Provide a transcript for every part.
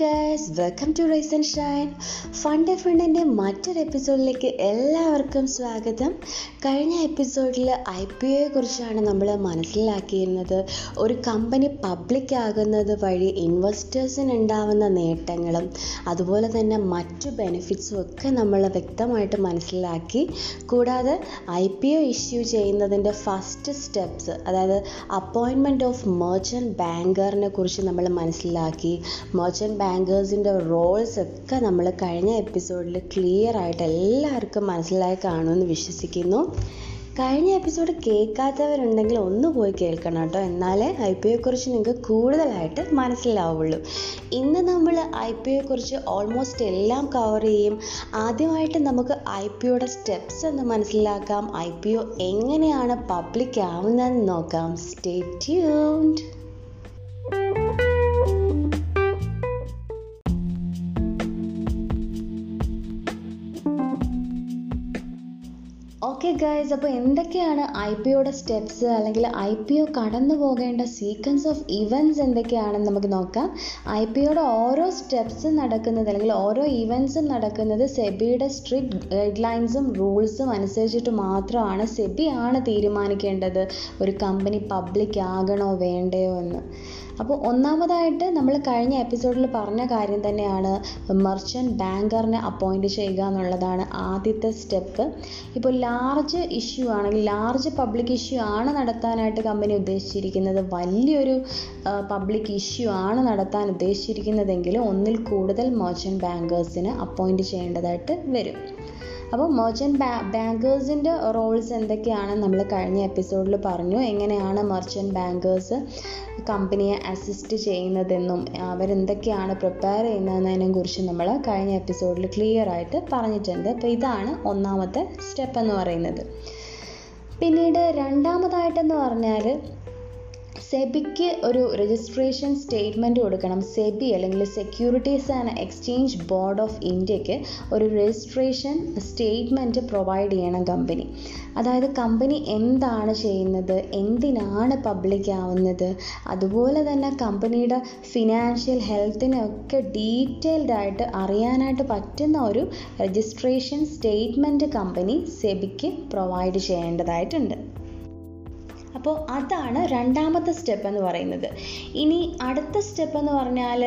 Guys welcome to rise and shine fund ഫണ്ടിന്റെ മറ്റൊരു എപ്പിസോഡിലേക്ക് എല്ലാവർക്കും സ്വാഗതം. കഴിഞ്ഞ എപ്പിസോഡിൽ ഐ പി ഒയെ കുറിച്ചാണ് നമ്മൾ മനസ്സിലാക്കിയിരുന്നത്. ഒരു കമ്പനി പബ്ലിക് ആകുന്നത് വഴി ഇൻവെസ്റ്റേഴ്സിന് ഉണ്ടാവുന്ന നേട്ടങ്ങളും അതുപോലെ തന്നെ മറ്റു ബെനിഫിറ്റ്സും ഒക്കെ നമ്മൾ വ്യക്തമായിട്ട് മനസ്സിലാക്കി. കൂടാതെ ഐ പി ഒ ഇഷ്യൂ ചെയ്യുന്നതിന്റെ ഫസ്റ്റ് സ്റ്റെപ്സ് അതായത് അപ്പോയിൻമെന്റ് ഓഫ് മെർച്ചൻ ബാങ്കറിനെ കുറിച്ച് നമ്മൾ മനസ്സിലാക്കി. മെർച്ചന്റ് ബാങ്കേഴ്സിന്റെ റോൾസ് ഒക്കെ നമ്മൾ കഴിഞ്ഞ എപ്പിസോഡിൽ ക്ലിയർ ആയിട്ട് എല്ലാവർക്കും മനസ്സിലായി കാണുമെന്ന് വിശ്വസിക്കുന്നു. കഴിഞ്ഞ എപ്പിസോഡ് കേൾക്കാത്തവരുണ്ടെങ്കിൽ ഒന്ന് പോയി കേൾക്കണം കേട്ടോ. എന്നാലേ ഐ പി ഒയെക്കുറിച്ച് നിങ്ങൾക്ക് കൂടുതലായിട്ട് മനസ്സിലാവുള്ളൂ. ഇന്ന് നമ്മൾ ഐ പി ഒയെക്കുറിച്ച് ഓൾമോസ്റ്റ് എല്ലാം കവർ ചെയ്യും. ആദ്യമായിട്ട് നമുക്ക് ഐ പി ഒയുടെ സ്റ്റെപ്സ് ഒന്ന് മനസ്സിലാക്കാം. ഐ പി ഒ എങ്ങനെയാണ് പബ്ലിക് ആവുന്നതെന്ന് നോക്കാം. Stay tuned O okay guys അപ്പോൾ എന്തൊക്കെയാണ് ഐ പി ഒയുടെ സ്റ്റെപ്സ് അല്ലെങ്കിൽ ഐ പി ഒ കടന്നു പോകേണ്ട സീക്വൻസ് ഓഫ് ഇവന്റ്സ് എന്തൊക്കെയാണെന്ന് നമുക്ക് നോക്കാം. ഐ പി ഒയുടെ ഓരോ സ്റ്റെപ്സ് നടക്കുന്നത് അല്ലെങ്കിൽ ഓരോ ഇവന്റ്സും നടക്കുന്നത് സെബിയുടെ സ്ട്രിക്റ്റ് ഗൈഡ് ലൈൻസും റൂൾസും അനുസരിച്ചിട്ട് മാത്രമാണ് സെബി ആണ് തീരുമാനിക്കേണ്ടത്. ഒരു കമ്പനി പബ്ലിക് ആകണോ വേണ്ടയോ എന്ന്. അപ്പോൾ ഒന്നാമതായിട്ട് നമ്മൾ കഴിഞ്ഞ എപ്പിസോഡിൽ പറഞ്ഞ കാര്യം തന്നെയാണ് മെർച്ചന്റ് ബാങ്കറിനെ അപ്പോയിന്റ് ചെയ്യുക എന്നുള്ളതാണ് ആദ്യത്തെ സ്റ്റെപ്പ് ഇപ്പോൾ ലാർജ് ഇഷ്യൂ ആണെങ്കിൽ ലാർജ് പബ്ലിക് ഇഷ്യൂ ആണ് നടത്താനായിട്ട് കമ്പനി ഉദ്ദേശിച്ചിരിക്കുന്നത്. വലിയൊരു പബ്ലിക് ഇഷ്യൂ ആണ് നടത്താൻ ഉദ്ദേശിച്ചിരിക്കുന്നതെങ്കിൽ ഒന്നിൽ കൂടുതൽ മെർച്ചന്റ് ബാങ്കേഴ്സിന് അപ്പോയിന്റ് ചെയ്യേണ്ടതായിട്ട് വരും. അപ്പോൾ മെർച്ചന്റ് ബാ ബാങ്കേഴ്സിന്റെ റോൾസ് എന്തൊക്കെയാണെന്ന് നമ്മൾ കഴിഞ്ഞ എപ്പിസോഡിൽ പറഞ്ഞു. എങ്ങനെയാണ് മെർച്ചന്റ് ബാങ്കേഴ്സ് കമ്പനിയെ അസിസ്റ്റ് ചെയ്യുന്നതെന്നും അവരെന്തൊക്കെയാണ് പ്രിപ്പയർ ചെയ്യുന്നതിനെ കുറിച്ച് നമ്മൾ കഴിഞ്ഞ എപ്പിസോഡിൽ ക്ലിയർ ആയിട്ട് പറഞ്ഞിട്ടുണ്ട്. അപ്പോൾ ഇതാണ് ഒന്നാമത്തെ സ്റ്റെപ്പ് എന്ന് പറയുന്നത്. പിന്നീട് രണ്ടാമതായിട്ടെന്ന് പറഞ്ഞാൽ സെബിക്ക് ഒരു രജിസ്ട്രേഷൻ സ്റ്റേറ്റ്മെന്റ് കൊടുക്കണം. സെബി അല്ലെങ്കിൽ securities and exchange board of ഇന്ത്യയ്ക്ക് ഒരു രജിസ്ട്രേഷൻ സ്റ്റേറ്റ്മെന്റ് പ്രൊവൈഡ് ചെയ്യണം കമ്പനി അതായത് കമ്പനി എന്താണ് ചെയ്യുന്നത്? എന്തിനാണ് പബ്ലിക് ആവുന്നത്? അതുപോലെ തന്നെ കമ്പനിയുടെ ഫിനാൻഷ്യൽ ഹെൽത്തിനൊക്കെ ഡീറ്റെയിൽഡ് ആയിട്ട് അറിയാനായിട്ട് പറ്റുന്ന ഒരു രജിസ്ട്രേഷൻ സ്റ്റേറ്റ്മെന്റ് കമ്പനി സെബിക്ക് പ്രൊവൈഡ് ചെയ്യേണ്ടതായിട്ടുണ്ട്. അപ്പോൾ അതാണ് രണ്ടാമത്തെ സ്റ്റെപ്പ് എന്ന് പറയുന്നത്. ഇനി അടുത്ത സ്റ്റെപ്പ് എന്ന് പറഞ്ഞാൽ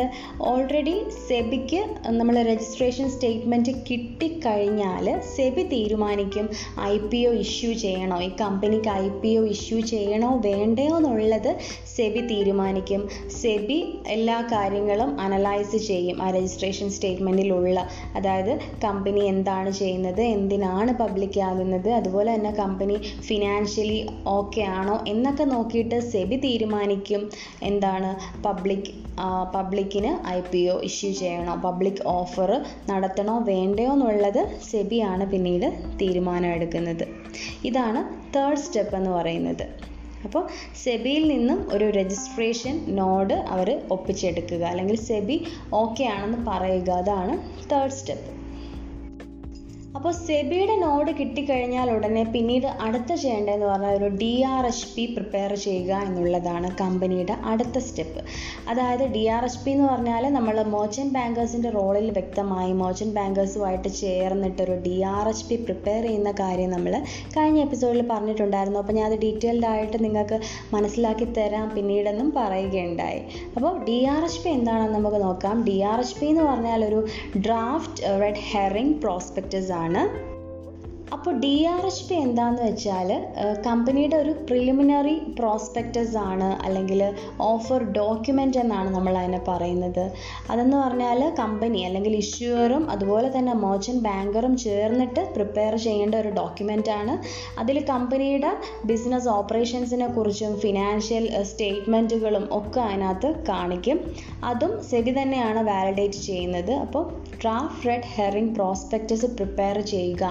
ഓൾറെഡി സെബിക്ക് നമ്മൾ രജിസ്ട്രേഷൻ സ്റ്റേറ്റ്മെന്റ് കിട്ടിക്കഴിഞ്ഞാൽ സെബി തീരുമാനിക്കും ഐ പി ഒ ഇഷ്യൂ ചെയ്യണോ ഈ കമ്പനിക്ക് ഐ പി ഒ ഇഷ്യൂ ചെയ്യണോ വേണ്ടയോ എന്നുള്ളത് സെബി തീരുമാനിക്കും. സെബി എല്ലാ കാര്യങ്ങളും അനലൈസ് ചെയ്യും ആ രജിസ്ട്രേഷൻ സ്റ്റേറ്റ്മെന്റിലുള്ള അതായത് കമ്പനി എന്താണ് ചെയ്യുന്നത് എന്തിനാണ് പബ്ലിക് ആകുന്നത് അതുപോലെ തന്നെ കമ്പനി ഫിനാൻഷ്യലി ഓക്കെ ആണോ എന്നൊക്കെ നോക്കിയിട്ട് സെബി തീരുമാനിക്കും. എന്താണ്? പബ്ലിക് പബ്ലിക്കിന് ഐ പി ഒ ഇഷ്യൂ ചെയ്യണോ? പബ്ലിക് ഓഫർ നടത്തണോ വേണ്ടയോ എന്നുള്ളത് സെബിയാണ് പിന്നീട് തീരുമാനം എടുക്കുന്നത്. ഇതാണ് തേർഡ് സ്റ്റെപ്പ് എന്ന് പറയുന്നത്. അപ്പോൾ സെബിയിൽ നിന്നും ഒരു രജിസ്ട്രേഷൻ നോഡ് അവർ ഒപ്പിച്ചെടുക്കുക. അല്ലെങ്കിൽ സെബി ഓക്കെ ആണെന്ന് പറയുക. അതാണ് തേർഡ് സ്റ്റെപ്പ് അപ്പോൾ സെബിയുടെ നോഡ് കിട്ടിക്കഴിഞ്ഞാൽ ഉടനെ പിന്നീട് അടുത്ത ചെയ്യേണ്ടതെന്ന് പറഞ്ഞാൽ ഒരു D R H P prepare ചെയ്യുക എന്നുള്ളതാണ് കമ്പനിയുടെ അടുത്ത സ്റ്റെപ്പ്. അതായത് ഡി ആർ എച്ച് പി എന്ന് പറഞ്ഞാൽ നമ്മൾ മോച്ചൻ ബാങ്കേഴ്സിന്റെ റോളിൽ വ്യക്തമായി മോച്ചൻ ബാങ്കേഴ്സുമായിട്ട് ചേർന്നിട്ടൊരു D R H P prepare ചെയ്യുന്ന കാര്യം നമ്മൾ കഴിഞ്ഞ എപ്പിസോഡിൽ പറഞ്ഞിട്ടുണ്ടായിരുന്നു. അപ്പോൾ ഞാൻ അത് ഡീറ്റെയിൽഡ് ആയിട്ട് നിങ്ങൾക്ക് മനസ്സിലാക്കി തരാം പിന്നീടെന്നും പറയുകയുണ്ടായി. അപ്പോൾ ഡി ആർ എച്ച് പി എന്താണെന്ന് നമുക്ക് നോക്കാം. ഡി ആർ എച്ച് പി എന്ന് പറഞ്ഞാൽ ഒരു ഡ്രാഫ്റ്റ് റെഡ് ഹെറിംഗ് പ്രോസ്പെക്റ്റസ് ആണ്. बनाना അപ്പോൾ ഡി ആർ എച്ച് പി എന്താന്ന് വെച്ചാൽ കമ്പനിയുടെ ഒരു പ്രിലിമിനറി പ്രോസ്പെക്റ്റസ് ആണ് അല്ലെങ്കിൽ ഓഫർ ഡോക്യുമെന്റ് എന്നാണ് നമ്മൾ അതിനെ പറയുന്നത്. അതെന്ന് പറഞ്ഞാൽ കമ്പനി അല്ലെങ്കിൽ ഇഷ്യൂവറും അതുപോലെ തന്നെ മെർച്ചന്റ് ബാങ്കറും ചേർന്നിട്ട് പ്രിപ്പയർ ചെയ്യേണ്ട ഒരു ഡോക്യുമെന്റ് ആണ്. അതിൽ കമ്പനിയുടെ ബിസിനസ് ഓപ്പറേഷൻസിനെ കുറിച്ചും ഫിനാൻഷ്യൽ സ്റ്റേറ്റ്മെന്റുകളും ഒക്കെ അതിനകത്ത് കാണിക്കും. അതും സെബി തന്നെയാണ് വാലിഡേറ്റ് ചെയ്യുന്നത്. അപ്പോൾ draft red herring prospectus prepare ചെയ്യുക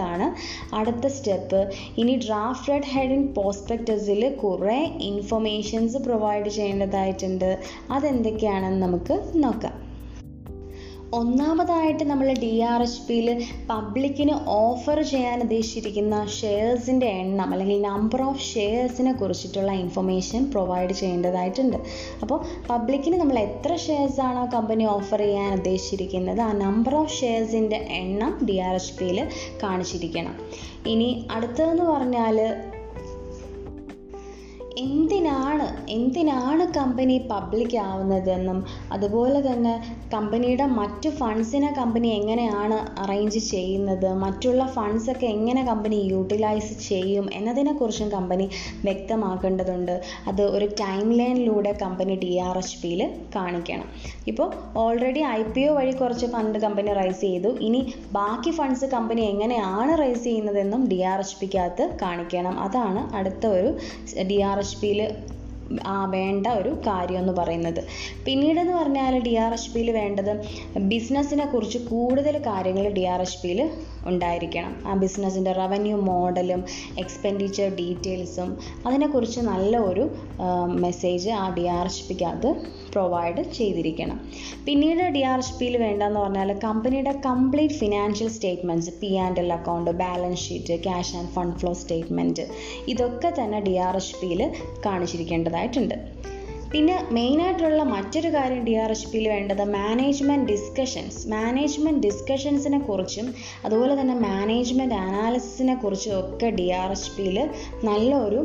എന്നുള്ളതാണ് അടുത്ത സ്റ്റെപ്പ്. ഇനി ഡ്രാഫ്റ്റ് റെഡ് ഇൻ പ്രോസ്പെക്റ്റസിൽ കുറേ ഇൻഫർമേഷൻസ് പ്രൊവൈഡ് ചെയ്യേണ്ടതായിട്ടുണ്ട്. അതെന്തൊക്കെയാണെന്ന് നമുക്ക് നോക്കാം. ഒന്നാമതായിട്ട് നമ്മൾ ഡി ആർ എച്ച് പിയിൽ പബ്ലിക്കിന് ഓഫർ ചെയ്യാൻ ഉദ്ദേശിച്ചിരിക്കുന്ന ഷെയർസിന്റെ എണ്ണം അല്ലെങ്കിൽ നമ്പർ ഓഫ് ഷെയർസിനെ കുറിച്ചിട്ടുള്ള ഇൻഫർമേഷൻ പ്രൊവൈഡ് ചെയ്യേണ്ടതായിട്ടുണ്ട്. അപ്പോൾ പബ്ലിക്കിന് നമ്മൾ എത്ര ഷെയർസ് ആണോ കമ്പനി ഓഫർ ചെയ്യാൻ ഉദ്ദേശിച്ചിരിക്കുന്നത് ആ നമ്പർ ഓഫ് ഷെയർസിന്റെ എണ്ണം ഡി ആർ എച്ച് പിയിൽ കാണിച്ചിരിക്കണം. ഇനി അടുത്തതെന്ന് പറഞ്ഞാൽ എന്തിനാണ് എന്തിനാണ് കമ്പനി പബ്ലിക് ആവുന്നതെന്നും അതുപോലെ തന്നെ കമ്പനിയുടെ മറ്റു ഫണ്ട്സിനെ കമ്പനി എങ്ങനെയാണ് അറേഞ്ച് ചെയ്യുന്നത് മറ്റുള്ള ഫണ്ട്സൊക്കെ എങ്ങനെ കമ്പനി യൂട്ടിലൈസ് ചെയ്യും എന്നതിനെക്കുറിച്ചും കമ്പനി വ്യക്തമാക്കേണ്ടതുണ്ട്. അത് ഒരു ടൈം ലൈനിലൂടെ കമ്പനി ഡി ആർ എച്ച് പിയിൽ കാണിക്കണം. ഇപ്പോൾ ഓൾറെഡി ഐ പി ഒ വഴി കുറച്ച് ഫണ്ട് കമ്പനി റൈസ് ചെയ്തു. ഇനി ബാക്കി ഫണ്ട്സ് കമ്പനി എങ്ങനെയാണ് റൈസ് ചെയ്യുന്നതെന്നും ഡി ആർ എച്ച് പിക്കകത്ത് കാണിക്കണം. അതാണ് അടുത്ത ഒരു ഡി ആർ എച്ച് പിയിൽ ആ വേണ്ട ഒരു കാര്യം എന്ന് പറയുന്നത്. പിന്നീടെന്ന് പറഞ്ഞാൽ ഡി ആർ എച്ച് പിയിൽ വേണ്ടത് ബിസിനസ്സിനെ കുറിച്ച് കൂടുതൽ കാര്യങ്ങൾ ഡി ആർ എച്ച് പിയിൽ ഉണ്ടായിരിക്കണം. ആ ബിസിനസ്സിന്റെ റവന്യൂ മോഡലും എക്സ്പെൻഡിച്ചർ ഡീറ്റെയിൽസും അതിനെക്കുറിച്ച് നല്ല ഒരു മെസ്സേജ് ആ ഡി ആർ എച്ച് പിക്കകത്ത് പ്രൊവൈഡ് ചെയ്തിരിക്കണം. പിന്നീട് ഡി ആർ എച്ച് പിയിൽ വേണ്ടതെന്ന് പറഞ്ഞാൽ കമ്പനിയുടെ complete financial statements P and L account balance sheet cash and fund flow statement ഇതൊക്കെ തന്നെ ഡി ആർ എച്ച് പിയിൽ കാണിച്ചിരിക്കേണ്ടതായിട്ടുണ്ട്. പിന്നെ മെയിനായിട്ടുള്ള മറ്റൊരു കാര്യം ഡി ആർ എച്ച് പിയിൽ വേണ്ടത് മാനേജ്മെന്റ് ഡിസ്കഷൻസ് മാനേജ്മെന്റ് ഡിസ്കഷൻസിനെ കുറിച്ചും അതുപോലെ തന്നെ മാനേജ്മെന്റ് അനാലിസിസിനെ കുറിച്ചും ഒക്കെ ഡി ആർ എച്ച് പിയിൽ നല്ലൊരു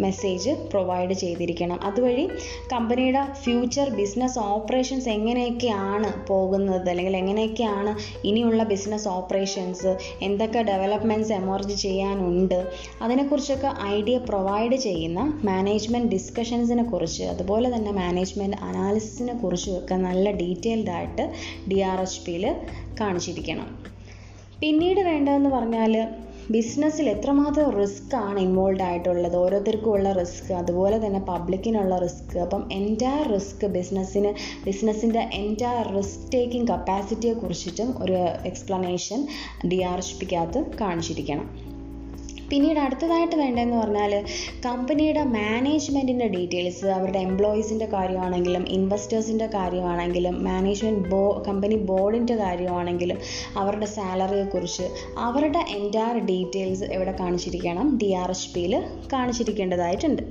മെസ്സേജ് പ്രൊവൈഡ് ചെയ്തിരിക്കണം. അതുവഴി കമ്പനിയുടെ ഫ്യൂച്ചർ ബിസിനസ് ഓപ്പറേഷൻസ് എങ്ങനെയൊക്കെയാണ് പോകുന്നത്? അല്ലെങ്കിൽ എങ്ങനെയൊക്കെയാണ് ഇനിയുള്ള ബിസിനസ് ഓപ്പറേഷൻസ് എന്തൊക്കെ ഡെവലപ്മെന്റ്സ് എമർജ് ചെയ്യാനുണ്ട്? അതിനെക്കുറിച്ചൊക്കെ ഐഡിയ പ്രൊവൈഡ് ചെയ്യുന്ന മാനേജ്മെന്റ് ഡിസ്കഷൻസിനെ കുറിച്ച് അതുപോലെ തന്നെ മാനേജ്മെന്റ് അനാലിസിസിനെ കുറിച്ചും ഒക്കെ നല്ല ഡീറ്റെയിൽഡ് ആയിട്ട് ഡി ആർ എച്ച് പിയിൽ കാണിച്ചിരിക്കണം. പിന്നീട് വേണ്ടതെന്ന് പറഞ്ഞാൽ ബിസിനസ്സിൽ എത്രമാത്രം റിസ്ക് ആണ് ഇൻവോൾവ് ആയിട്ടുള്ളത്? ഓരോരുത്തർക്കും ഉള്ള റിസ്ക് അതുപോലെ തന്നെ പബ്ലിക്കിനുള്ള റിസ്ക്. അപ്പം എന്റയർ റിസ്ക് ബിസിനസ്സിന് ബിസിനസ്സിന്റെ എന്റയർ റിസ്ക് ടേക്കിംഗ് കപ്പാസിറ്റിയെ കുറിച്ചിട്ടും ഒരു എക്സ്പ്ലനേഷൻ ഡി ആർ എച്ച് പിക്കകത്ത് കാണിച്ചിരിക്കണം. പിന്നീട് അടുത്തതായിട്ട് വേണ്ടതെന്ന് പറഞ്ഞാൽ കമ്പനിയുടെ മാനേജ്മെന്റിന്റെ ഡീറ്റെയിൽസ് അവരുടെ എംപ്ലോയീസിന്റെ കാര്യമാണെങ്കിലും ഇൻവെസ്റ്റേഴ്സിന്റെ കാര്യമാണെങ്കിലും മാനേജ്മെന്റ് ബോ കമ്പനി ബോർഡിന്റെ കാര്യമാണെങ്കിലും അവരുടെ സാലറിയെക്കുറിച്ച് അവരുടെ എന്റയർ ഡീറ്റെയിൽസ് ഇവിടെ കാണിച്ചിരിക്കണം? ഡി ആർ എച്ച് പിയിൽ കാണിച്ചിരിക്കേണ്ടതായിട്ടുണ്ട്.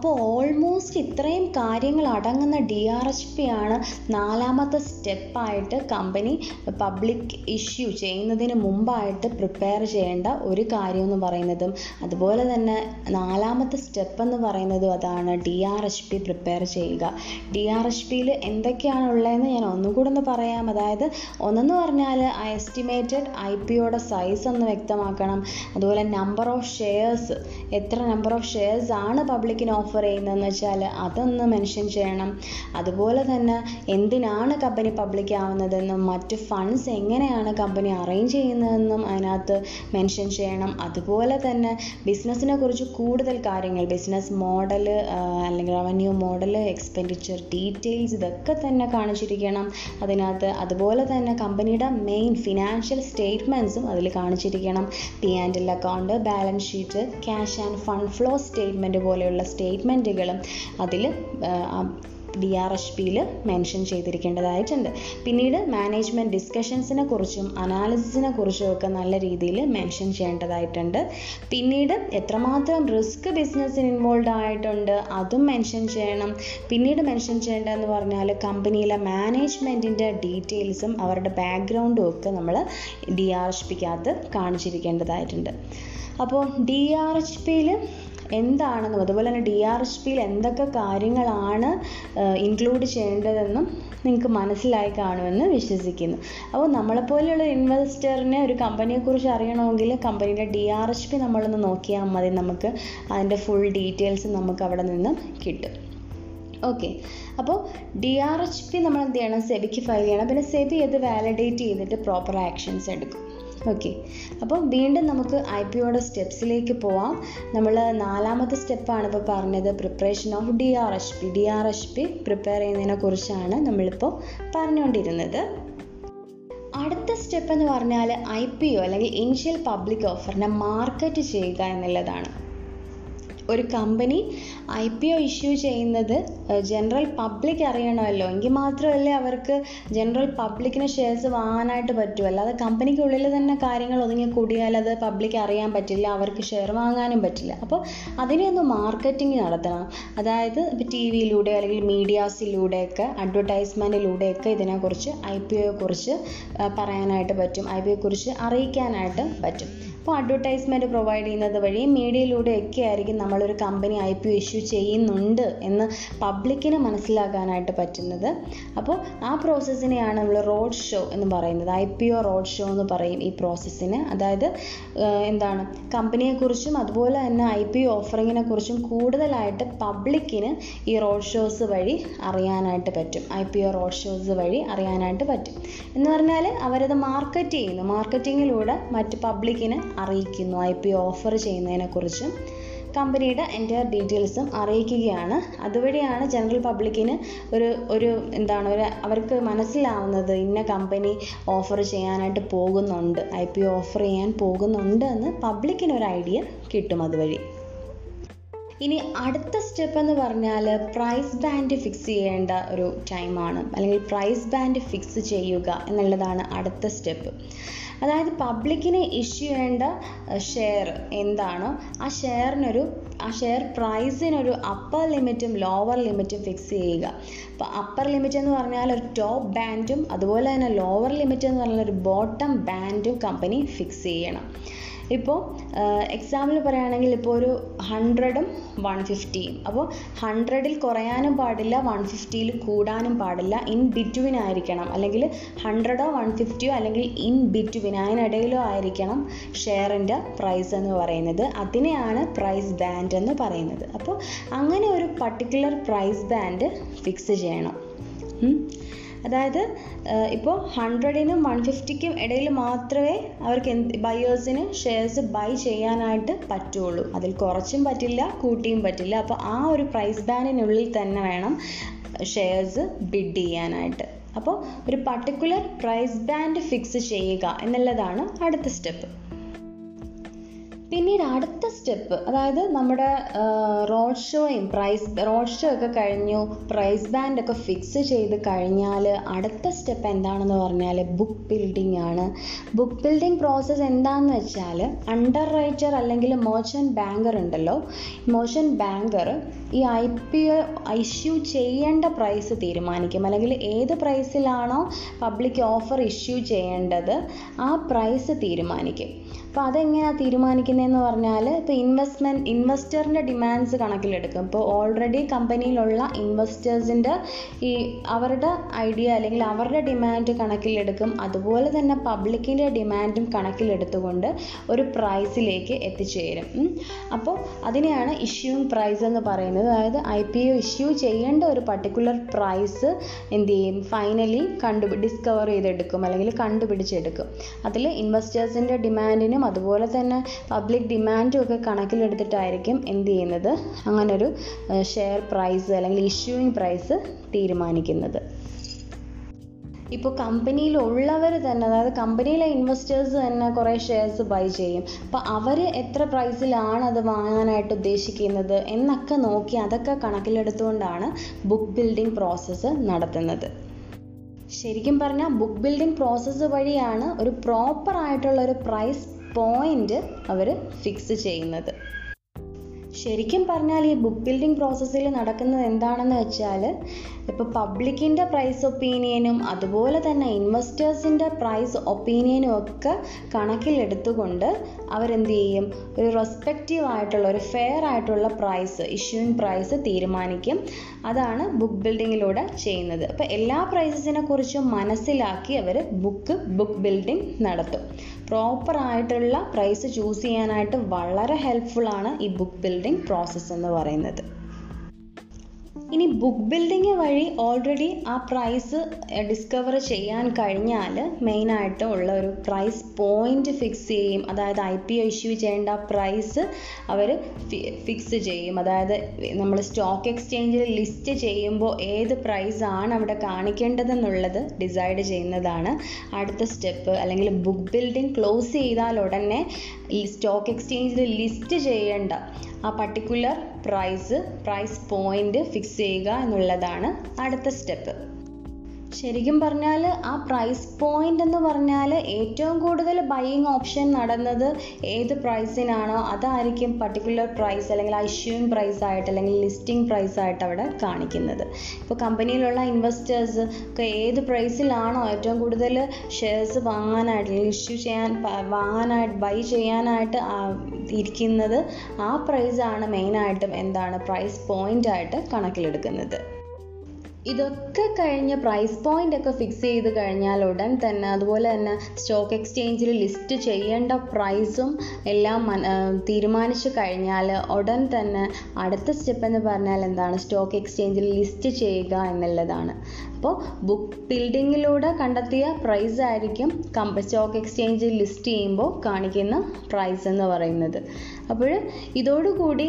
അപ്പോൾ ഓൾമോസ്റ്റ് ഇത്രയും കാര്യങ്ങൾ അടങ്ങുന്ന ഡി ആർ എച്ച് പി ആണ് നാലാമത്തെ സ്റ്റെപ്പായിട്ട് കമ്പനി പബ്ലിക് ഇഷ്യൂ ചെയ്യുന്നതിന് മുമ്പായിട്ട് പ്രിപ്പയർ ചെയ്യേണ്ട ഒരു കാര്യം എന്ന് പറയുന്നതും. അതുപോലെ തന്നെ നാലാമത്തെ സ്റ്റെപ്പ് എന്ന് പറയുന്നതും അതാണ് D R H P prepare ചെയ്യുക. ഡി ആർ എച്ച് പിയിൽ എന്തൊക്കെയാണ് ഉള്ളതെന്ന് ഞാൻ ഒന്നും കൂടെ ഒന്ന് പറയാം. അതായത് ഒന്നെന്ന് പറഞ്ഞാൽ എസ്റ്റിമേറ്റഡ് ഐ പി ഒയുടെ സൈസ് ഒന്ന് വ്യക്തമാക്കണം. അതുപോലെ നമ്പർ ഓഫ് ഷെയർസ് എത്ര നമ്പർ ഓഫ് ഷെയർസ് ആണ് പബ്ലിക്കിന് ഓഫർ ചെയ്യുന്നതെന്ന് വെച്ചാൽ അതൊന്ന് മെൻഷൻ ചെയ്യണം. അതുപോലെ തന്നെ എന്തിനാണ് കമ്പനി പബ്ലിക് ആവുന്നതെന്നും മറ്റ് ഫണ്ട്സ് എങ്ങനെയാണ് കമ്പനി അറേഞ്ച് ചെയ്യുന്നതെന്നും അതിനകത്ത് മെൻഷൻ ചെയ്യണം. അതുപോലെ തന്നെ ബിസിനസ്സിനെ കുറിച്ച് കൂടുതൽ കാര്യങ്ങൾ ബിസിനസ് മോഡൽ അല്ലെങ്കിൽ റവന്യൂ മോഡൽ എക്സ്പെൻഡിച്ചർ ഡീറ്റെയിൽസ് ഇതൊക്കെ തന്നെ കാണിച്ചിരിക്കണം അതിനകത്ത്. അതുപോലെ തന്നെ കമ്പനിയുടെ മെയിൻ ഫിനാൻഷ്യൽ സ്റ്റേറ്റ്മെന്റ്സും അതിൽ കാണിച്ചിരിക്കണം. P and L account balance sheet cash and fund flow statement പോലെയുള്ള സ്റ്റേറ്റ്മെന്റുകളും അതിൽ ഡി ആർ എച്ച് പിയിൽ മെൻഷൻ ചെയ്തിരിക്കേണ്ടതായിട്ടുണ്ട്. പിന്നീട് മാനേജ്മെന്റ് ഡിസ്കഷൻസിനെ കുറിച്ചും അനാലിസിസിനെ കുറിച്ചും ഒക്കെ നല്ല രീതിയിൽ മെൻഷൻ ചെയ്യേണ്ടതായിട്ടുണ്ട്. പിന്നീട് എത്രമാത്രം റിസ്ക് ബിസിനസ്സിന് ഇൻവോൾവ് ആയിട്ടുണ്ട് അതും മെൻഷൻ ചെയ്യണം. പിന്നീട് മെൻഷൻ ചെയ്യേണ്ടതെന്ന് പറഞ്ഞാൽ കമ്പനിയിലെ മാനേജ്മെന്റിന്റെ ഡീറ്റെയിൽസും അവരുടെ ബാക്ക്ഗ്രൗണ്ടും ഒക്കെ നമ്മൾ ഡി ആർ എച്ച് പിക്കകത്ത് കാണിച്ചിരിക്കേണ്ടതായിട്ടുണ്ട്. അപ്പോൾ ഡി ആർ എച്ച് പിയിൽ എന്താണെന്നും അതുപോലെ തന്നെ ഡി ആർ എച്ച് പിയിൽ എന്തൊക്കെ കാര്യങ്ങളാണ് ഇൻക്ലൂഡ് ചെയ്യേണ്ടതെന്നും നിങ്ങൾക്ക് മനസ്സിലായി കാണുമെന്ന് വിശ്വസിക്കുന്നു. അപ്പോൾ നമ്മളെപ്പോലെയുള്ള ഇൻവെസ്റ്ററിന് ഒരു കമ്പനിയെക്കുറിച്ച് അറിയണമെങ്കിൽ കമ്പനിയുടെ ഡി ആർ എച്ച് പി നമ്മളൊന്ന് നോക്കിയാൽ മതി. നമുക്ക് അതിന്റെ ഫുൾ ഡീറ്റെയിൽസ് നമുക്ക് അവിടെ നിന്ന് കിട്ടും. ഓക്കെ അപ്പോൾ ഡി ആർ എച്ച് പി നമ്മൾ എന്ത് ചെയ്യണം? സെബിക്ക് ഫയൽ ചെയ്യണം. പിന്നെ സെബി അത് വാലിഡേറ്റ് ചെയ്തിട്ട് പ്രോപ്പർ ആക്ഷൻസ് എടുക്കും. ഓക്കെ അപ്പം വീണ്ടും നമുക്ക് ഐ പി ഒയുടെ സ്റ്റെപ്സിലേക്ക് പോവാം. നമ്മൾ നാലാമത്തെ സ്റ്റെപ്പാണ് ഇപ്പോൾ പറഞ്ഞത്. Preparation of D R S P D R S P prepare ചെയ്യുന്നതിനെ കുറിച്ചാണ് നമ്മളിപ്പോൾ പറഞ്ഞുകൊണ്ടിരുന്നത്. അടുത്ത സ്റ്റെപ്പ് എന്ന് പറഞ്ഞാൽ ഐ പി ഒ അല്ലെങ്കിൽ ഇനിഷ്യൽ പബ്ലിക് ഓഫറിനെ മാർക്കറ്റ് ചെയ്യുക എന്നുള്ളതാണ്. ഒരു company I P O issue ചെയ്യുന്നത് ജനറൽ പബ്ലിക് അറിയണമല്ലോ. എങ്കിൽ മാത്രമല്ലേ അവർക്ക് ജനറൽ പബ്ലിക്കിന് ഷെയർസ് വാങ്ങാനായിട്ട് പറ്റൂ. അല്ലാതെ കമ്പനിക്കുള്ളിൽ തന്നെ കാര്യങ്ങൾ ഒതുങ്ങി കൂടിയാൽ അത് പബ്ലിക് അറിയാൻ പറ്റില്ല അവർക്ക് ഷെയർ വാങ്ങാനും പറ്റില്ല. അപ്പോൾ അതിനെ ഒന്ന് മാർക്കറ്റിംഗ് നടത്തണം. അതായത് ഇപ്പോൾ ടി വിയിലൂടെ അല്ലെങ്കിൽ മീഡിയാസിലൂടെയൊക്കെ അഡ്വർടൈസ്മെന്റിലൂടെയൊക്കെ ഇതിനെക്കുറിച്ച് ഐ പി ഒയെക്കുറിച്ച് പറയാനായിട്ട് പറ്റും. ഐ പി ഒയെക്കുറിച്ച് അറിയിക്കാനായിട്ട് പറ്റും. അപ്പോൾ അഡ്വർടൈസ്മെന്റ് പ്രൊവൈഡ് ചെയ്യുന്നത് വഴി മീഡിയയിലൂടെ ഒക്കെ ആയിരിക്കും നമ്മളൊരു കമ്പനി ഐ പി ഇഷ്യൂ ചെയ്യുന്നുണ്ട് എന്ന് പബ്ലിക്കിന് മനസ്സിലാക്കാനായിട്ട് പറ്റുന്നത്. അപ്പോൾ ആ പ്രോസസ്സിനെയാണ് നമ്മൾ റോഡ് ഷോ എന്ന് പറയുന്നത്. I P O road show എന്ന് പറയും ഈ പ്രോസസ്സിന് അതായത് എന്താണ് കമ്പനിയെക്കുറിച്ചും അതുപോലെ തന്നെ ഐ പി ഓഫറിങ്ങിനെ കുറിച്ചും കൂടുതലായിട്ട് പബ്ലിക്കിന് ഈ റോഡ് ഷോസ് വഴി അറിയാനായിട്ട് പറ്റും. I P O road shows വഴി അറിയാനായിട്ട് പറ്റും. എന്ന് പറഞ്ഞാൽ അവരത് മാർക്കറ്റ് ചെയ്യുന്നു. മാർക്കറ്റിങ്ങിലൂടെ മറ്റ് പബ്ലിക്കിന് അറിയിക്കുന്നു ഐ പി ഓഫർ ചെയ്യുന്നതിനെക്കുറിച്ചും. കമ്പനിയുടെ എന്റെ ഡീറ്റെയിൽസും അറിയിക്കുകയാണ്. അതുവഴിയാണ് ജനറൽ പബ്ലിക്കിന് ഒരു ഒരു എന്താണ് ഒരു അവർക്ക് മനസ്സിലാവുന്നത് ഇന്ന കമ്പനി ഓഫർ ചെയ്യാനായിട്ട് പോകുന്നുണ്ട് ഐ പി ഓഫർ ചെയ്യാൻ പോകുന്നുണ്ട് എന്ന് പബ്ലിക്കിന് ഒരു ഐഡിയ കിട്ടും അതുവഴി. ഇനി അടുത്ത സ്റ്റെപ്പ് എന്ന് പറഞ്ഞാൽ പ്രൈസ് ബാൻഡ് ഫിക്സ് ചെയ്യേണ്ട ഒരു ടൈമാണ് അല്ലെങ്കിൽ പ്രൈസ് ബാൻഡ് ഫിക്സ് ചെയ്യുക എന്നുള്ളതാണ് അടുത്ത സ്റ്റെപ്പ് അതായത് പബ്ലിക്കിന് ഇഷ്യൂ ചെയ്യേണ്ട ഷെയർ എന്താണോ? ആ ഷെയറിനൊരു ആ ഷെയർ പ്രൈസിനൊരു അപ്പർ ലിമിറ്റും ലോവർ ലിമിറ്റും ഫിക്സ് ചെയ്യുക. അപ്പോൾ അപ്പർ ലിമിറ്റ് എന്ന് പറഞ്ഞാൽ ഒരു ടോപ്പ് ബാൻഡും അതുപോലെ തന്നെ ലോവർ ലിമിറ്റ് എന്ന് പറഞ്ഞാൽ ഒരു ബോട്ടം ബാൻഡും കമ്പനി ഫിക്സ് ചെയ്യണം. ഇപ്പോൾ എക്സാമ്പിൾ പറയുകയാണെങ്കിൽ ഇപ്പോൾ ഒരു ഹൺഡ്രഡും വൺ ഫിഫ്റ്റിയും അപ്പോൾ ഹൺഡ്രഡിൽ കുറയാനും പാടില്ല വൺ ഫിഫ്റ്റിയിൽ കൂടാനും പാടില്ല ഇൻ ബിറ്റ്വീൻ ആയിരിക്കണം. അല്ലെങ്കിൽ ഹൺഡ്രഡോ വൺ ഫിഫ്റ്റിയോ അല്ലെങ്കിൽ ഇൻ ബിറ്റ്വീൻ അതിനിടയിലോ ആയിരിക്കണം ഷെയറിന്റെ പ്രൈസ് എന്ന് പറയുന്നത്. അതിനെയാണ് പ്രൈസ് ബാൻഡ് എന്ന് പറയുന്നത്. അപ്പോൾ അങ്ങനെ ഒരു പർട്ടിക്കുലർ പ്രൈസ് ബാൻഡ് ഫിക്സ് ചെയ്യണം. അതായത് ഇപ്പോൾ ഹൺഡ്രഡിനും വൺ ഫിഫ്റ്റിക്കും ഇടയിൽ മാത്രമേ അവർക്ക് എന്ത് ബയേഴ്സിന് ഷെയർസ് ബൈ ചെയ്യാനായിട്ട് പറ്റുള്ളൂ. അതിൽ കുറച്ചും പറ്റില്ല കൂട്ടിയും പറ്റില്ല. അപ്പോൾ ആ ഒരു പ്രൈസ് ബാനിനുള്ളിൽ തന്നെ വേണം ഷെയർസ് ബിഡ് ചെയ്യാനായിട്ട്. അപ്പോൾ ഒരു പർട്ടിക്കുലർ പ്രൈസ് ബാൻഡ് ഫിക്സ് ചെയ്യുക എന്നുള്ളതാണ് അടുത്ത സ്റ്റെപ്പ് പിന്നീട് അടുത്ത സ്റ്റെപ്പ് അതായത് നമ്മുടെ റോഡ് ഷോയും പ്രൈസ് റോഡ് ഷോ ഒക്കെ കഴിഞ്ഞു പ്രൈസ് ബാൻഡ് ഒക്കെ ഫിക്സ് ചെയ്ത് കഴിഞ്ഞാൽ അടുത്ത സ്റ്റെപ്പ് എന്താണെന്ന് പറഞ്ഞാൽ ബുക്ക് ബിൽഡിംഗ് ആണ്. ബുക്ക് ബിൽഡിംഗ് പ്രോസസ്സ് എന്താണെന്ന് വെച്ചാൽ അണ്ടർ റൈറ്റർ അല്ലെങ്കിൽ മോർച്ചന്റ് ബാങ്കർ ഉണ്ടല്ലോ മോർച്ചന്റ് ബാങ്കർ ഈ ഐ പി ഒ ഇഷ്യൂ ചെയ്യേണ്ട പ്രൈസ് തീരുമാനിക്കും. അല്ലെങ്കിൽ ഏത് പ്രൈസിലാണോ പബ്ലിക് ഓഫർ ഇഷ്യൂ ചെയ്യേണ്ടത് ആ പ്രൈസ് തീരുമാനിക്കും. അപ്പോൾ അതെങ്ങനെയാണ് തീരുമാനിക്കുന്നതെന്ന് പറഞ്ഞാൽ ഇപ്പോൾ ഇൻവെസ്റ്റ്മെന്റ് ഇൻവെസ്റ്ററിന്റെ ഡിമാൻഡ്സ് കണക്കിലെടുക്കും. ഇപ്പോൾ ഓൾറെഡി കമ്പനിയിലുള്ള ഇൻവെസ്റ്റേഴ്സിന്റെ ഈ അവരുടെ ഐഡിയ അല്ലെങ്കിൽ അവരുടെ ഡിമാൻഡ് കണക്കിലെടുക്കും. അതുപോലെ തന്നെ പബ്ലിക്കിന്റെ ഡിമാൻഡും കണക്കിലെടുത്തുകൊണ്ട് ഒരു പ്രൈസിലേക്ക് എത്തിച്ചേരും. അപ്പോൾ അതിനെയാണ് ഇഷ്യൂങ് പ്രൈസ് എന്ന് പറയുന്നത്. അതായത് ഐ പി ഒ ഇഷ്യൂ ചെയ്യേണ്ട ഒരു പർട്ടിക്കുലർ പ്രൈസ് എന്ത് ചെയ്യും? ഫൈനലി കണ്ടു ഡിസ്കവർ ചെയ്തെടുക്കും അല്ലെങ്കിൽ കണ്ടുപിടിച്ചെടുക്കും. അതിൽ ഇൻവെസ്റ്റേഴ്സിന്റെ ഡിമാൻഡിനും അതുപോലെ തന്നെ പബ്ലിക് ഡിമാൻഡും ഒക്കെ കണക്കിലെടുത്തിട്ടായിരിക്കും എന്ത് ചെയ്യുന്നത്? അങ്ങനൊരു ഷെയർ പ്രൈസ് അല്ലെങ്കിൽ ഇഷ്യൂയിങ് പ്രൈസ് തീരുമാനിക്കുന്നത്. ഇപ്പോൾ കമ്പനിയിലുള്ളവർ തന്നെ അതായത് കമ്പനിയിലെ ഇൻവെസ്റ്റേഴ്സ് തന്നെ കുറേ ഷെയർസ് ബൈ ചെയ്യും. അപ്പോൾ അവർ എത്ര പ്രൈസിലാണ് അത് വാങ്ങാനായിട്ട് ഉദ്ദേശിക്കുന്നത് എന്നൊക്കെ നോക്കി അതൊക്കെ കണക്കിലെടുത്തുകൊണ്ടാണ് ബുക്ക് ബിൽഡിംഗ് പ്രോസസ്സ് നടത്തുന്നത്. ശരിക്കും പറഞ്ഞാൽ ബുക്ക് ബിൽഡിംഗ് പ്രോസസ്സ് വഴിയാണ് ഒരു പ്രോപ്പർ ആയിട്ടുള്ള ഒരു പ്രൈസ് പോയിന്റ് അവർ ഫിക്സ് ചെയ്യുന്നത്. ശരിക്കും പറഞ്ഞാൽ ഈ ബുക്ക് ബിൽഡിംഗ് പ്രോസസ്സിൽ നടക്കുന്നത് എന്താണെന്ന് വെച്ചാൽ ഇപ്പോൾ പബ്ലിക്കിന്റെ പ്രൈസ് ഒപ്പീനിയനും അതുപോലെ തന്നെ ഇൻവെസ്റ്റേഴ്സിന്റെ പ്രൈസ് ഒപ്പീനിയനും ഒക്കെ കണക്കിലെടുത്തുകൊണ്ട് അവരെന്ത് ചെയ്യും? ഒരു റെസ്പെക്റ്റീവ് ആയിട്ടുള്ള ഒരു ഫെയർ ആയിട്ടുള്ള പ്രൈസ് ഇഷ്യൂയിങ് പ്രൈസ് തീരുമാനിക്കും. അതാണ് ബുക്ക് ബിൽഡിങ്ങിലൂടെ ചെയ്യുന്നത്. അപ്പോൾ എല്ലാ പ്രൈസസിനെ കുറിച്ചും മനസ്സിലാക്കി അവർ ബുക്ക് ബുക്ക് ബിൽഡിംഗ് നടത്തും. പ്രോപ്പർ ആയിട്ടുള്ള പ്രൈസ് ചൂസ് ചെയ്യാനായിട്ട് വളരെ ഹെൽപ്ഫുൾ ആണ് ഈ ബുക്ക് ബിൽഡിംഗ് പ്രോസസ്സ് എന്ന് പറയുന്നത്. ഇനി ബുക്ക് ബിൽഡിംഗ് വഴി ഓൾറെഡി ആ പ്രൈസ് ഡിസ്കവർ ചെയ്യാൻ കഴിഞ്ഞാൽ മെയിനായിട്ട് ഉള്ള ഒരു പ്രൈസ് പോയിന്റ് ഫിക്സ് ചെയ്യും. അതായത് ഐ പി ഒ ഇഷ്യൂ ചെയ്യേണ്ട പ്രൈസ് അവർ ഫിക്സ് ചെയ്യും. അതായത് നമ്മൾ സ്റ്റോക്ക് എക്സ്ചേഞ്ചിൽ ലിസ്റ്റ് ചെയ്യുമ്പോൾ ഏത് പ്രൈസ് ആണ് അവിടെ കാണിക്കേണ്ടതെന്നുള്ളത് ഡിസൈഡ് ചെയ്യുന്നതാണ് അടുത്ത സ്റ്റെപ്പ് അല്ലെങ്കിൽ ബുക്ക് ബിൽഡിംഗ് ക്ലോസ് ചെയ്താൽ ഉടനെ സ്റ്റോക്ക് എക്സ്ചേഞ്ചിൽ ലിസ്റ്റ് ചെയ്യേണ്ട ആ particular price price point fix ചെയ്യുക എന്നുള്ളതാണ് അടുത്ത സ്റ്റെപ്പ് ശരിക്കും പറഞ്ഞാൽ ആ പ്രൈസ് പോയിന്റ് എന്ന് പറഞ്ഞാൽ ഏറ്റവും കൂടുതൽ ബൈയിങ് ഓപ്ഷൻ നടന്നത് ഏത് പ്രൈസിനാണോ അതായിരിക്കും പർട്ടിക്കുലർ പ്രൈസ് അല്ലെങ്കിൽ ആ ഇഷ്യൂയിങ് പ്രൈസ് ആയിട്ട് അല്ലെങ്കിൽ ലിസ്റ്റിംഗ് പ്രൈസ് ആയിട്ട് അവിടെ കാണിക്കുന്നത്. ഇപ്പോൾ കമ്പനിയിലുള്ള ഇൻവെസ്റ്റേഴ്സ് ഒക്കെ ഏത് പ്രൈസിലാണോ ഏറ്റവും കൂടുതൽ ഷെയർസ് വാങ്ങാനായിട്ട് അല്ലെങ്കിൽ ഇഷ്യൂ ചെയ്യാൻ വാങ്ങാനായിട്ട് ബൈ ചെയ്യാനായിട്ട് ഇരിക്കുന്നത് ആ പ്രൈസാണ് മെയിനായിട്ടും എന്താണ് പ്രൈസ് പോയിന്റ് ആയിട്ട് കണക്കിലെടുക്കുന്നത്. ഇതൊക്കെ കഴിഞ്ഞ് പ്രൈസ് പോയിന്റ് ഒക്കെ ഫിക്സ് ചെയ്ത് കഴിഞ്ഞാൽ ഉടൻ തന്നെ അതുപോലെ തന്നെ സ്റ്റോക്ക് എക്സ്ചേഞ്ചിൽ ലിസ്റ്റ് ചെയ്യേണ്ട പ്രൈസും എല്ലാം തീരുമാനിച്ചു കഴിഞ്ഞാൽ ഉടൻ തന്നെ അടുത്ത സ്റ്റെപ്പ് എന്ന് പറഞ്ഞാൽ എന്താണ്? സ്റ്റോക്ക് എക്സ്ചേഞ്ചിൽ ലിസ്റ്റ് ചെയ്യുക എന്നുള്ളതാണ്. അപ്പോൾ ബുക്ക് ബിൽഡിങ്ങിലൂടെ കണ്ടെത്തിയ പ്രൈസ് ആയിരിക്കും കമ്പ സ്റ്റോക്ക് എക്സ്ചേഞ്ചിൽ ലിസ്റ്റ് ചെയ്യുമ്പോൾ കാണിക്കുന്ന പ്രൈസ് എന്ന് പറയുന്നത്. അപ്പോൾ ഇതോടുകൂടി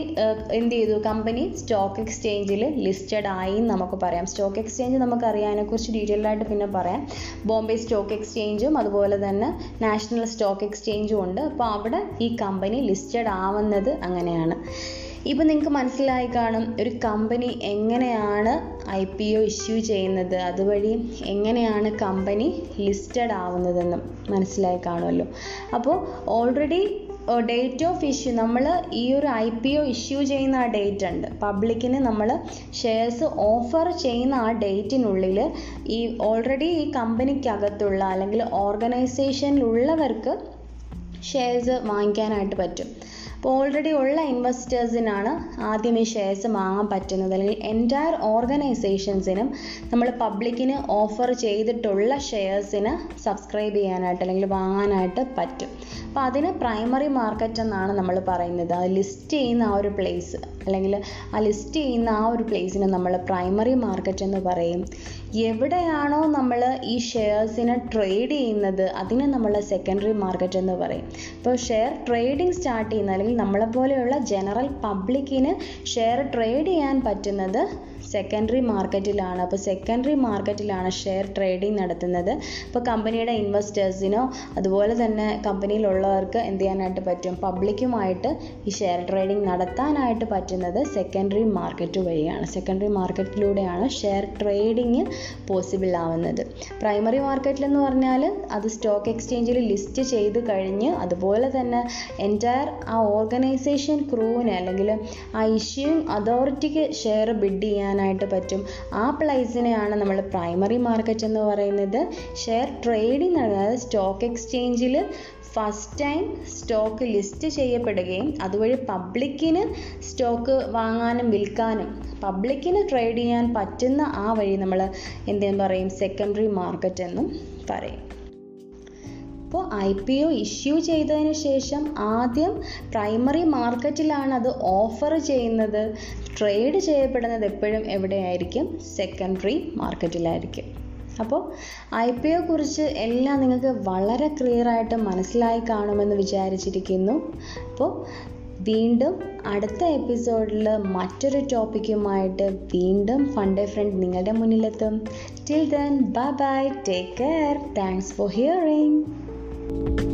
എന്ത് ചെയ്തു? കമ്പനി സ്റ്റോക്ക് എക്സ്ചേഞ്ചിൽ ലിസ്റ്റഡ് ആയി നമുക്ക് പറയാം. സ്റ്റോക്ക് എക്സ്ചേഞ്ച് നമുക്ക് അതിനെക്കുറിച്ച് ഡീറ്റെയിൽ ആയിട്ട് പിന്നെ പറയാം. ബോംബെ സ്റ്റോക്ക് എക്സ്ചേഞ്ചും അതുപോലെ തന്നെ നാഷണൽ സ്റ്റോക്ക് എക്സ്ചേഞ്ചും ഉണ്ട്. അപ്പോൾ അവിടെ ഈ കമ്പനി ലിസ്റ്റഡ് ആവുന്നത് അങ്ങനെയാണ്. ഇപ്പം നിങ്ങൾക്ക് മനസ്സിലായി കാണും ഒരു കമ്പനി എങ്ങനെയാണ് ഐ പി ഒ ഇഷ്യൂ ചെയ്യുന്നത്. അതുവഴി എങ്ങനെയാണ് കമ്പനി ലിസ്റ്റഡ് ആവുന്നതെന്നും മനസ്സിലായി കാണുമല്ലോ. അപ്പോൾ ഓൾറെഡി ഡേറ്റ് ഓഫ് ഇഷ്യൂ നമ്മൾ ഈ ഒരു ഐ പി ഒ ഇഷ്യൂ ചെയ്യുന്ന ആ ഡേറ്റ് ഉണ്ട്. പബ്ലിക്കിന് നമ്മൾ ഷെയർസ് ഓഫർ ചെയ്യുന്ന ആ ഡേറ്റിനുള്ളിൽ ഈ ഓൾറെഡി ഈ കമ്പനിക്കകത്തുള്ള അല്ലെങ്കിൽ ഓർഗനൈസേഷനിലുള്ളവർക്ക് ഷെയർസ് വാങ്ങിക്കാനായിട്ട് പറ്റും. അപ്പോൾ ഓൾറെഡി ഉള്ള ഇൻവെസ്റ്റേഴ്സിനാണ് ആദ്യം ഈ ഷെയർസ് വാങ്ങാൻ പറ്റുന്നത് അല്ലെങ്കിൽ എന്റയർ ഓർഗനൈസേഷൻസിനും നമ്മൾ പബ്ലിക്കിന് ഓഫർ ചെയ്തിട്ടുള്ള ഷെയർസിന് സബ്സ്ക്രൈബ് ചെയ്യാനായിട്ട് അല്ലെങ്കിൽ വാങ്ങാനായിട്ട് പറ്റും. അപ്പോൾ അതിന് പ്രൈമറി മാർക്കറ്റ് എന്നാണ് നമ്മൾ പറയുന്നത്. അത് ലിസ്റ്റ് ചെയ്യുന്ന ആ ഒരു പ്ലേസ് അല്ലെങ്കിൽ ആ ലിസ്റ്റ് ചെയ്യുന്ന ആ ഒരു പ്ലേസിന് നമ്മൾ പ്രൈമറി മാർക്കറ്റ് എന്ന് പറയും. എവിടെയാണോ നമ്മൾ ഈ ഷെയർസിനെ ട്രേഡ് ചെയ്യുന്നത് അതിനെ നമ്മൾ സെക്കൻഡറി മാർക്കറ്റ് എന്ന് പറയും. ഇപ്പോൾ ഷെയർ ട്രേഡിംഗ് സ്റ്റാർട്ട് ചെയ്യുന്ന അല്ലെങ്കിൽ നമ്മളെപ്പോലെയുള്ള ജനറൽ പബ്ലിക്കിന് ഷെയർ ട്രേഡ് ചെയ്യാൻ പറ്റുന്നത് സെക്കൻഡറി മാർക്കറ്റിലാണ് അപ്പോൾ സെക്കൻഡറി മാർക്കറ്റിലാണ് ഷെയർ ട്രേഡിംഗ് നടത്തുന്നത്. അപ്പോൾ കമ്പനിയുടെ ഇൻവെസ്റ്റേഴ്സിനോ അതുപോലെ തന്നെ കമ്പനിയിലുള്ളവർക്ക് എന്ത് ചെയ്യാനായിട്ട് പറ്റും? പബ്ലിക്കുമായിട്ട് ഈ ഷെയർ ട്രേഡിംഗ് നടത്താനായിട്ട് പറ്റുന്നത് സെക്കൻഡറി മാർക്കറ്റ് വഴിയാണ്. സെക്കൻഡറി മാർക്കറ്റിലൂടെയാണ് ഷെയർ ട്രേഡിംഗ് പോസിബിൾ ആവുന്നത്. പ്രൈമറി മാർക്കറ്റിൽ എന്ന് പറഞ്ഞാൽ അത് സ്റ്റോക്ക് എക്സ്ചേഞ്ചിൽ ലിസ്റ്റ് ചെയ്ത് കഴിഞ്ഞ് അതുപോലെ തന്നെ എന്റയർ ആ ഓർഗനൈസേഷൻ ക്രൂവിന് അല്ലെങ്കിൽ ആ ഇഷ്യൂയിങ് അതോറിറ്റിക്ക് ഷെയർ ബിഡ് ചെയ്യാൻ ചെയ്യാനായിട്ട് പറ്റും. ആ പ്ലൈസിനെയാണ് നമ്മൾ പ്രൈമറി മാർക്കറ്റ് എന്ന് പറയുന്നത്. ഷെയർ ട്രേഡിംഗ് അതായത് സ്റ്റോക്ക് എക്സ്ചേഞ്ചിൽ ഫസ്റ്റ് ടൈം സ്റ്റോക്ക് ലിസ്റ്റ് ചെയ്യപ്പെടുകയും അതുവഴി പബ്ലിക്കിന് സ്റ്റോക്ക് വാങ്ങാനും വിൽക്കാനും പബ്ലിക്കിന് ട്രേഡ് ചെയ്യാൻ പറ്റുന്ന ആ വഴി നമ്മൾ എന്തെന്ന് പറയും? സെക്കൻഡറി മാർക്കറ്റ് എന്നും പറയും. അപ്പോൾ ഐ പി ഒ ഇഷ്യൂ ചെയ്തതിന് ശേഷം ആദ്യം പ്രൈമറി മാർക്കറ്റിലാണ് അത് ഓഫർ ചെയ്യുന്നത്. ട്രേഡ് ചെയ്യപ്പെടുന്നത് എപ്പോഴും എവിടെയായിരിക്കും? സെക്കൻഡറി മാർക്കറ്റിലായിരിക്കും. അപ്പോൾ ഐ പി ഒ കുറിച്ച് എല്ലാം നിങ്ങൾക്ക് വളരെ ക്ലിയർ ആയിട്ട് മനസ്സിലായി കാണുമെന്ന് വിചാരിച്ചിരിക്കുന്നു. അപ്പോൾ വീണ്ടും അടുത്ത എപ്പിസോഡിൽ മറ്റൊരു ടോപ്പിക്കുമായിട്ട് വീണ്ടും ഫണ്ടേ ഫ്രണ്ട് നിങ്ങളുടെ മുന്നിലെത്തും. Till then bye bye take care thanks for hearing you